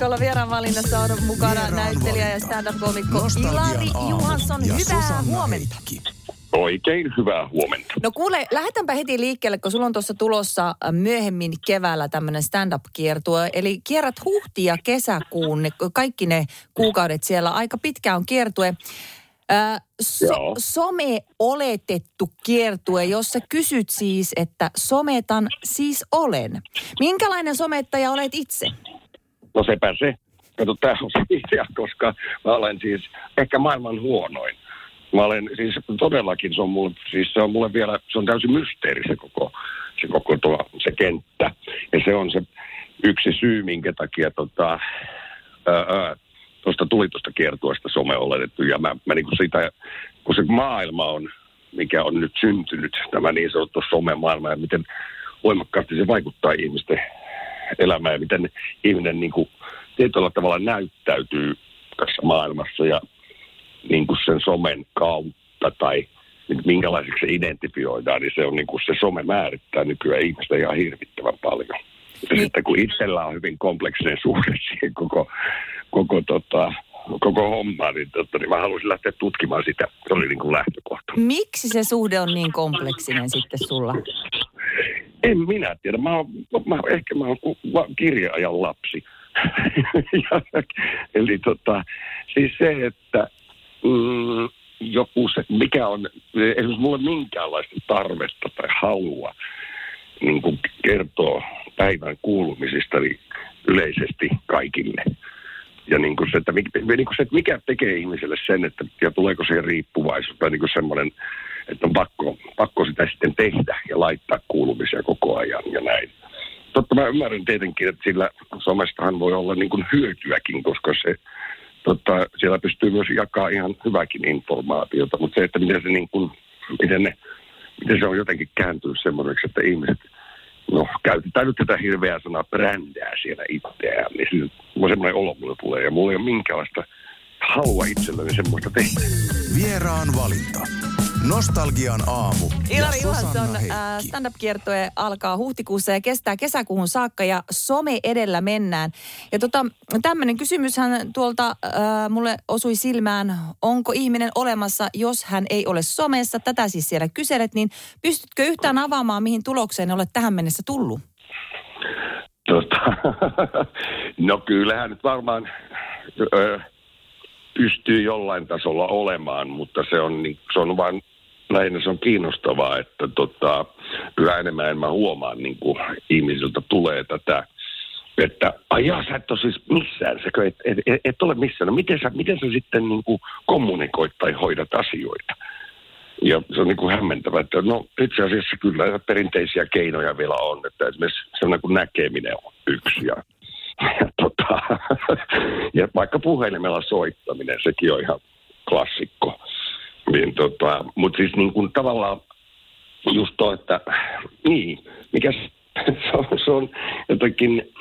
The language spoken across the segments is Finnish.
viikolla vieraan valinnassa on mukana Vieraan näyttelijä ja stand-up-komikko Ilari Juhansson. Hyvää Susanna huomenta. Heikki. Oikein hyvää huomenta. No kuule, lähdetäänpä heti liikkeelle, kun sulla on tuossa tulossa äh, myöhemmin keväällä tämmöinen stand-up-kiertue. Eli kierrät huhti- ja kesäkuun, ne, kaikki ne kuukaudet siellä. Aika pitkä on kiertue. Äh, so, Joo. some-oletettu kiertue, jossa kysyt siis, että sometan siis olen. Minkälainen somettaja olet itse? No sepä se. Kato, tämä on idea, koska mä olen siis ehkä maailman huonoin. Mä olen siis todellakin, se on mulle, siis se on mulle vielä, se on täysin mysteeri se koko, se koko tuo, se kenttä. Ja se on se yksi syy, minkä takia tota, tuosta tuli tuosta kiertueesta some oletettu. Ja mä, mä niin kuin sitä, kun se maailma on, mikä on nyt syntynyt, tämä niin sanottu somemaailma ja miten voimakkaasti se vaikuttaa ihmisten elämään ja miten ihminen niin kuin tietyllä tavalla näyttäytyy tässä maailmassa ja niin kuin sen somen kautta tai minkälaiseksi se identifioidaan, niin se on niin kuin se some määrittää nykyään ihmistä ihan hirvittävän paljon. Ja Niin. sitten kun itsellä on hyvin kompleksinen suhde siihen koko, koko, tota, koko hommaan, niin, tota, niin mä haluaisin lähteä tutkimaan sitä. Se oli niin kuin lähtökohta. Miksi se suhde on niin kompleksinen sitten sulla? En minä tiedä. Mä oon, mä, ehkä mä oon kirjaajan lapsi. ja, eli tota, siis se, että mm, joku se, mikä on, esimerkiksi mulla minkäänlaista tarvetta tai halua niin kuin kertoo päivän kuulumisista niin yleisesti kaikille. Ja niin kuin se, että, niin kuin se, että mikä tekee ihmiselle sen, että ja tuleeko siihen riippuvaisuus tai niin kuin semmoinen, että on pakko, pakko sitä sitten tehdä ja laittaa kuulumisia koko ajan ja näin. Totta mä ymmärrän tietenkin, että sillä somestahan voi olla niin kuin hyötyäkin, koska se tota, siellä pystyy myös jakaa ihan hyväkin informaatiota, mutta se, että miten se, niin kuin, miten ne, miten se on jotenkin kääntynyt semmoiseksi, että ihmiset, no käytetään nyt tätä hirveää sanaa brändää siellä itseään, niin siis semmoinen olo mulle tulee ja mulla ei ole minkäänlaista halua itselläni semmoista tehdä. Vieraan valinta. Nostalgian aamu Ilari Johansson, Heikki. stand-up-kiertue alkaa huhtikuussa ja kestää kesäkuuhun saakka ja some edellä mennään. Ja tota, tämmöinen kysymyshän tuolta äh, mulle osui silmään, onko ihminen olemassa, jos hän ei ole somessa? Tätä siis siellä kyselet, niin pystytkö yhtään avaamaan, mihin tulokseen olet tähän mennessä tullut? Tota, no kyllähän nyt varmaan ö, pystyy jollain tasolla olemaan, mutta se on, niin, se on vain lähinnä se on kiinnostavaa, että tota, yhä enemmän mä huomaan niin kuin ihmisiltä tulee tätä, että ai jaa, sä et ole siis missään, sä et, et, et, et ole missään. No miten sä, miten sä sitten niin kuin kommunikoit tai hoidat asioita? Ja se on niin kuin hämmentävää, että no itse asiassa kyllä perinteisiä keinoja vielä on, että esimerkiksi sellainen kuin näkeminen on yksi ja, ja, tota, ja vaikka puhelimella soittaminen, sekin on ihan klassikko. Niin tota, mutta siis niin kuin tavallaan just to, että niin, mikä se, se, on, se on jotenkin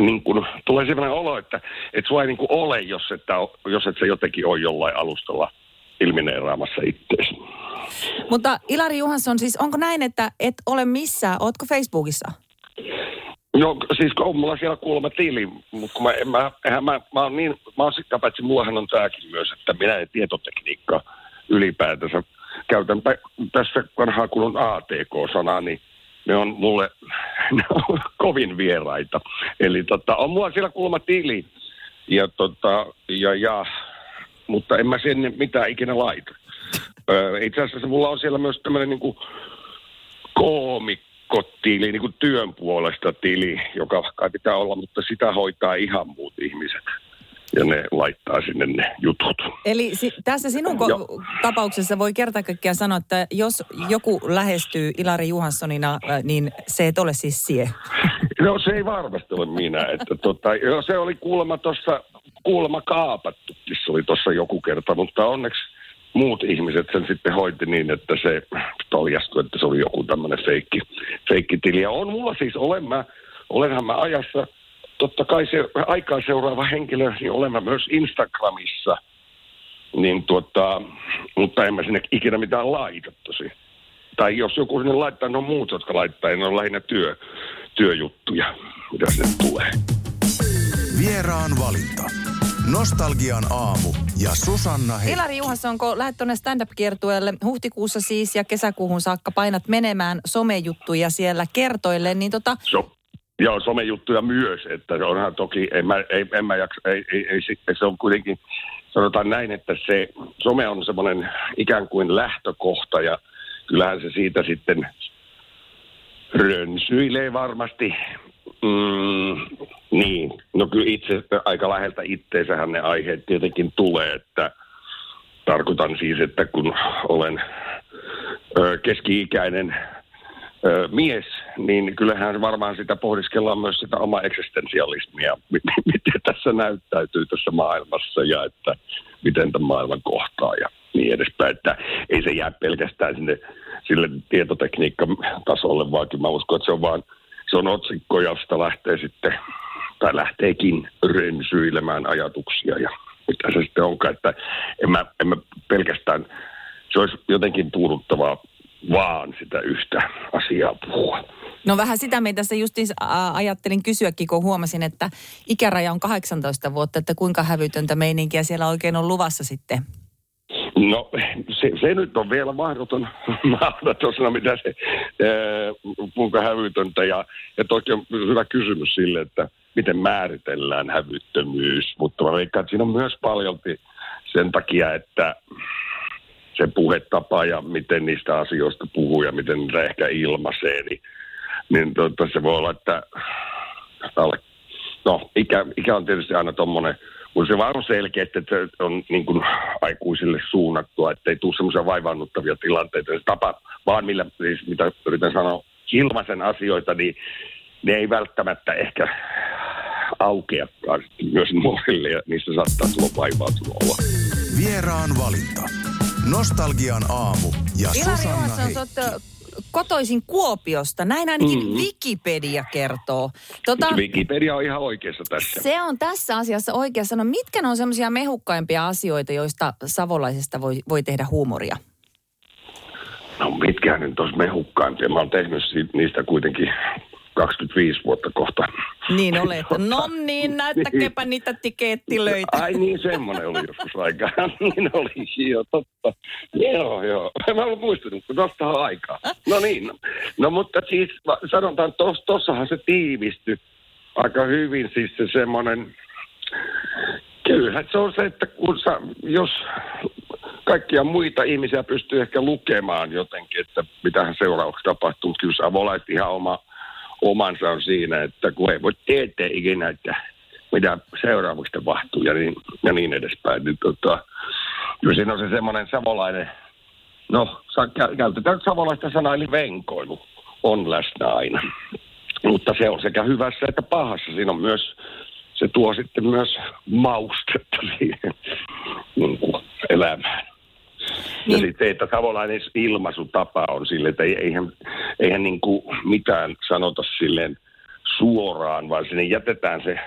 niin kuin, tulee sellainen olo, että, että sua ei niin kuin ole, jos et, ole- jos et sä jotenkin ole jollain alustalla ilmineeraamassa itseäsi. Mutta Ilari Johansson, siis onko näin, että et ole missään? Ootko Facebookissa? No siis on mulla siellä kuulemma tili, mutta kun mä, en, mä, eihän mä, mä oon niin, mä oon sitä paitsi mullahan on tääkin myös, että minä en tietotekniikkaa ylipäätänsä käytän pä- tässä vanhaa kun on ATK-sanaa, niin ne on mulle ne on kovin vieraita. Eli tota, on mulla siellä kuulemma tili, ja, tota, ja, ja, mutta en mä sinne mitään ikinä laita. Öö, itse asiassa mulla on siellä myös tämmöinen niin kuin koomikotili, niin kuin työn puolesta tili, joka kai pitää olla, mutta sitä hoitaa ihan muut ihmiset. Ja ne laittaa sinne ne jutut. Eli si- tässä sinun ko- tapauksessa voi kerta kaikkiaan sanoa, että jos joku lähestyy Ilari Johanssonina, äh, niin se et ole siis sie. No se ei varmasti ole minä. Että tota, joo, se oli kuulemma tuossa, kuulemma kaapattukin se oli tuossa joku kerta, mutta onneksi muut ihmiset sen sitten hoiti niin, että se paljastui, että se oli joku tämmöinen feikki, feikkitili. Ja on mulla siis, olen mä, olenhan mä ajassa, totta kai se aikaa seuraava henkilö, niin olen mä myös Instagramissa. Niin tuota, mutta en mä sinne ikinä mitään laita tosi. Tai jos joku sinne laittaa, ne on muut, jotka laittaa, ne on lähinnä työ, työjuttuja, mitä sinne tulee. Vieraan valinta. Nostalgian aamu ja Susanna Heikkinen. Ilari Juhassonko lähdet tuonne stand-up-kiertueelle huhtikuussa siis ja kesäkuuhun saakka painat menemään somejuttuja siellä kertoille, niin tota, So, joo, somejuttuja myös, että onhan toki, en mä, ei, en mä jaksa, ei, ei, ei, se on kuitenkin, sanotaan näin, että se some on semmoinen ikään kuin lähtökohta ja kyllähän se siitä sitten rönsyilee varmasti. Mm, niin, no kyllä itse aika läheltä itteensähän ne aiheet tietenkin tulee, että tarkoitan siis, että kun olen keski-ikäinen mies, niin kyllähän varmaan sitä pohdiskellaan myös sitä omaa eksistentialismia, mi- miten tässä näyttäytyy tässä maailmassa ja että miten tämän maailman kohtaa ja niin edespäin. Että ei se jää pelkästään sinne sille tietotekniikkatasolle, vaan mä uskon, että se on vaan se on otsikko, josta lähtee sitten, tai lähteekin rönsyilemään ajatuksia ja mitä se sitten onkaan, että en mä, en mä pelkästään, se olisi jotenkin puuduttavaa vaan sitä yhtä asiaa puhua. no vähän sitä mitä tässä justiin ä, ajattelin kysyäkin, kun huomasin, että ikäraja on 18 vuotta, että kuinka hävytöntä meininkiä siellä oikein on luvassa sitten. No se, se nyt on vielä mahdoton mahdoton, mitä se, ää, kuinka hävytöntä. Ja, ja toki on hyvä kysymys sille, että miten määritellään hävyttömyys. Mutta mä veikkaan, että siinä on myös paljolti sen takia, että se puhetapa ja miten niistä asioista puhuu ja miten niitä ehkä ilmaisee, niin, niin tota, se voi olla, että no ikä, ikä on tietysti aina tuommoinen, mutta se vaan on selkeä, että se on niin kuin aikuisille suunnattua, että ei tule semmoisia vaivaannuttavia tilanteita. Se tapa vaan, millä, siis mitä yritän sanoa, ilmaisen asioita, niin ne ei välttämättä ehkä sitten myös nuorille ja niissä saattaa tulla vaivautunut olla. Vieraan valinta. Nostalgian aamu ja Ilari Susanna kotoisin Kuopiosta. Näin ainakin Mm. Wikipedia kertoo. Tota, Wikipedia on ihan oikeassa tässä. se on tässä asiassa oikeassa. No mitkä ne on semmoisia mehukkaimpia asioita, joista savolaisesta voi, voi tehdä huumoria? No mitkä nyt olisi mehukkaimpia? Mä oon tehnyt niistä kuitenkin 25 vuotta kohta. Niin olet. No niin, näyttäkääpä niitä tikeettilöitä. Ai niin, semmoinen oli joskus aikaa. niin oli, joo, totta. Joo, joo. Mä olen muistunut, kun tosta on aikaa. No niin. No, mutta siis sanotaan, tos, tossahan se tiivistyi aika hyvin. Siis se semmoinen, kyllähän se on se, että kun sä, jos kaikkia muita ihmisiä pystyy ehkä lukemaan jotenkin, että mitähän seuraavaksi tapahtuu. Kyllä savolaiset ihan oma, omansa on siinä, että kun ei voi tietää ikinä, että mitä seuraavaksi tapahtuu ja niin, ja niin edespäin. Niin tota, kyllä siinä on se semmoinen savolainen, no käytetään savolaista sanaa eli venkoilu, on läsnä aina. Mutta se on sekä hyvässä että pahassa. Siinä on myös, se tuo sitten myös maustetta siihen niin kuin elämään. Ja Niin. sitten se, että savolainen ilmaisutapa on sille, että ei- eihän, eihän niin kuin mitään sanota silleen suoraan, vaan sinne jätetään se,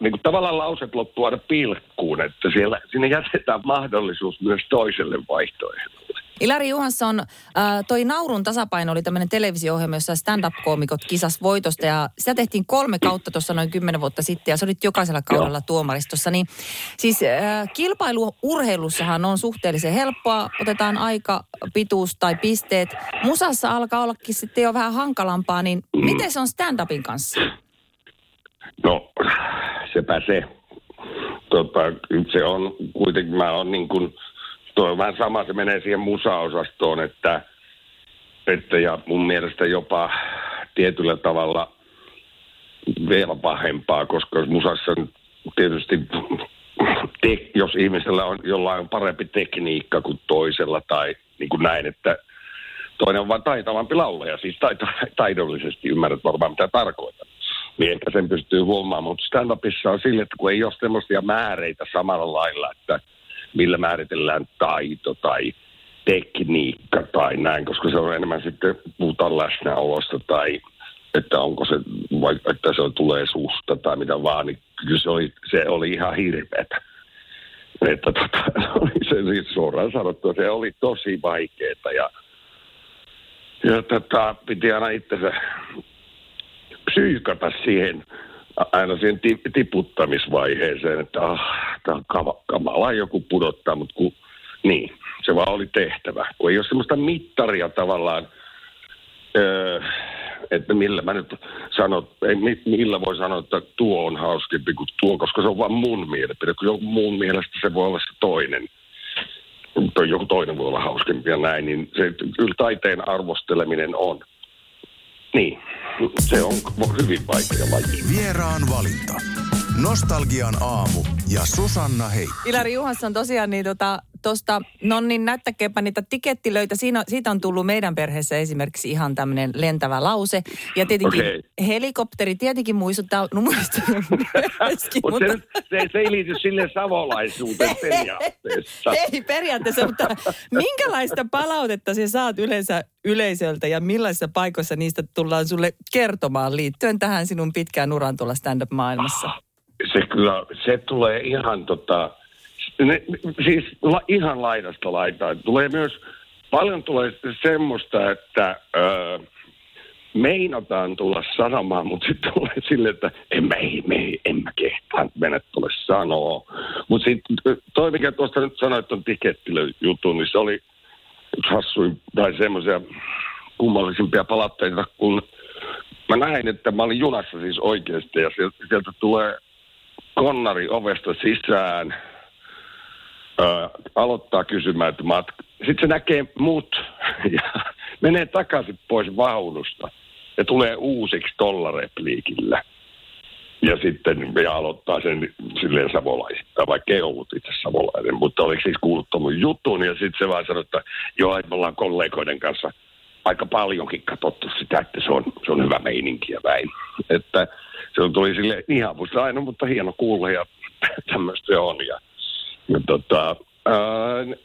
niin kuin tavallaan lauset loppuu aina pilkkuun, että siellä, sinne jätetään mahdollisuus myös toiselle vaihtoehdolle. Ilari Juhansson, äh, toi Naurun tasapaino oli tämmöinen televisio-ohjelma, jossa stand-up-koomikot kisas voitosta ja sitä tehtiin kolme kautta tuossa noin kymmenen vuotta sitten ja se oli jokaisella kaudella tuomaristossa. Niin, siis äh, kilpailu urheilussahan on suhteellisen helppoa, otetaan aika, pituus tai pisteet. Musassa alkaa ollakin sitten jo vähän hankalampaa, niin miten se on stand-upin kanssa? No, sepä se. Tota, se on kuitenkin, mä oon niin kuin, tuo on vähän sama, se menee siihen musaosastoon, että, että ja mun mielestä jopa tietyllä tavalla vielä pahempaa, koska musassa on tietysti, te, jos ihmisellä on jollain parempi tekniikka kuin toisella tai niin kuin näin, että toinen on vain taitavampi laulaja, siis taito, taidollisesti ymmärrät varmaan mitä tarkoitan. Niin ehkä sen pystyy huomaamaan, mutta stand-upissa on sille, että kun ei ole semmoisia määreitä samalla lailla, että millä määritellään taito tai tekniikka tai näin, koska se on enemmän sitten, puhutaan läsnäolosta tai että onko se, vai, että se tulee suusta tai mitä vaan, niin kyllä se oli, se oli ihan hirveetä. Että tota, se oli se siis suoraan sanottu, se oli tosi vaikeeta ja, ja tota, piti aina itsensä psyykata siihen aina siihen tiputtamisvaiheeseen, että ah, tämä on kamalaa joku pudottaa, mutta kun, niin, se vaan oli tehtävä. Kun ei ole semmoista mittaria tavallaan, öö, että millä mä nyt sanon, ei, millä voi sanoa, että tuo on hauskempi kuin tuo, koska se on vain mun mielipide. Kun joku muun mielestä se voi olla se toinen, tai joku toinen voi olla hauskempi ja näin, niin se kyllä taiteen arvosteleminen on. Niin, se on hyvin vaikea laji. Vieraan valinta. Nostalgian aamu ja Susanna Hei. Ilari Juhansson tosiaan niin tota, tuosta, no niin näyttäkääpä niitä tikettilöitä. Siinä, siitä on tullut meidän perheessä esimerkiksi ihan tämmöinen lentävä lause. Ja tietenkin okay. helikopteri tietenkin muistuttaa, no muistaa myöskin, mutta... Se, se, se ei liity sille savolaisuuteen periaatteessa. Ei periaatteessa, mutta minkälaista palautetta sä saat yleensä yleisöltä ja millaisissa paikoissa niistä tullaan sulle kertomaan liittyen tähän sinun pitkään uran tuolla stand-up-maailmassa? Se kyllä, se tulee ihan tota, ne, siis la, ihan laidasta laitaan. Tulee myös, paljon tulee semmoista, että öö, meinataan tulla sanomaan, mutta sitten tulee silleen, että en mä, ei, me, en mä kehtaa mennä tulle sanoa. Mutta sitten toi, mikä tuosta nyt sanoit, on tikettilöjuttu, niin se oli hassuin tai semmoisia kummallisimpia palatteita, kun mä näin, että mä olin junassa siis oikeasti ja sieltä, sieltä tulee konnari ovesta sisään – ö, aloittaa kysymään, että matka. Sitten se näkee mut ja menee takaisin pois vaunusta ja tulee uusiksi tolla repliikillä. Ja sitten ja aloittaa sen silleen savolaisittain, vaikka ei ollut itse savolainen, mutta oliko siis kuullut tuon jutun. Ja sitten se vaan sanoi, että joo, me ollaan kollegoiden kanssa aika paljonkin katsottu sitä, että se on, se on hyvä meininki ja näin. Että se tuli sille ihan aina, mutta hieno kuulla ja tämmöistä on. Ja ja tota, ää,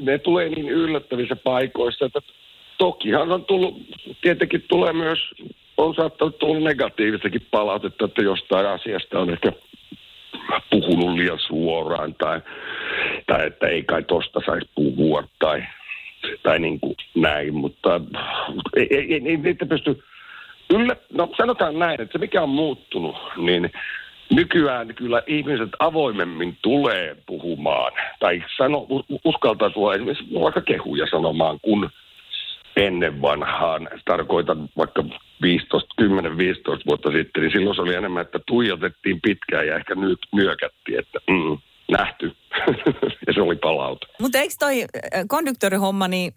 ne tulee niin yllättävissä paikoissa, että tokihan on tullut, tietenkin tulee myös, on saattanut tulla negatiivistakin palautetta, että jostain asiasta on ehkä puhunut liian suoraan tai, tai että ei kai tosta saisi puhua tai, tai niin kuin näin, mutta ei, ei, ei, niitä pysty Yllä, no sanotaan näin, että se mikä on muuttunut, niin nykyään kyllä ihmiset avoimemmin tulee puhumaan tai sano, uskaltaa tulla esimerkiksi vaikka kehuja sanomaan, kun ennen vanhaan, tarkoitan vaikka 10-15 vuotta sitten, niin silloin se oli enemmän, että tuijotettiin pitkään ja ehkä nyt nyökättiin, että mm, nähty. ja se oli palaute. Mutta eikö toi konduktorihomma, niin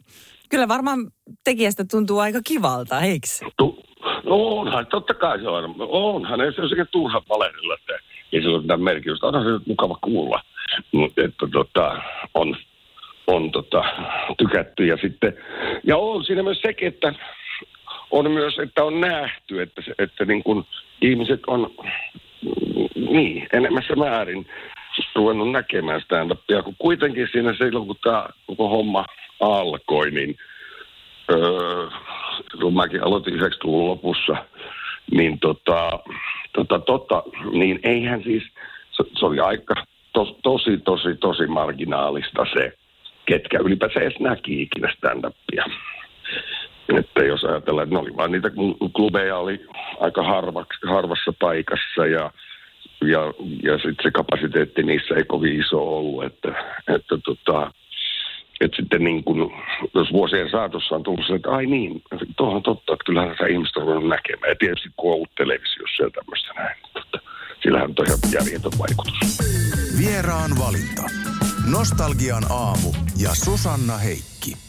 kyllä varmaan tekijästä tuntuu aika kivalta, eikö? Tu- No onhan, totta kai se on. Onhan, ei se ole sekä turha valehdella, että ei sillä ole mitään merkitystä. Onhan se nyt mukava kuulla, mutta että tota, on, on tota, tykätty. Ja, sitten, ja on siinä myös sekin, että on myös, että on nähty, että, se, että niin kun ihmiset on niin, enemmässä määrin ruvennut näkemään stand-upia, kun kuitenkin siinä silloin, kun tämä koko homma alkoi, niin öö, kun mäkin aloitin 90-luvun lopussa, niin tota, tota, tota, niin eihän siis, se, se oli aika to, tosi, tosi, tosi marginaalista se, ketkä ylipäänsä edes näki ikinä stand-upia. Että jos ajatellaan, että ne oli vaan niitä klubeja oli aika harvaks, harvassa paikassa ja, ja, ja sitten se kapasiteetti niissä ei kovin iso ollut, että, että tota, että sitten niin kuin, jos vuosien saatossa on tullut se, että ai niin, tuohon totta, että kyllähän se ihmiset on voinut näkemään. Ja tietysti kun on ollut televisiossa ja tämmöistä näin. Mutta sillähän on ihan järjetön vaikutus. Vieraan valinta. Nostalgian aamu ja Susanna Heikki.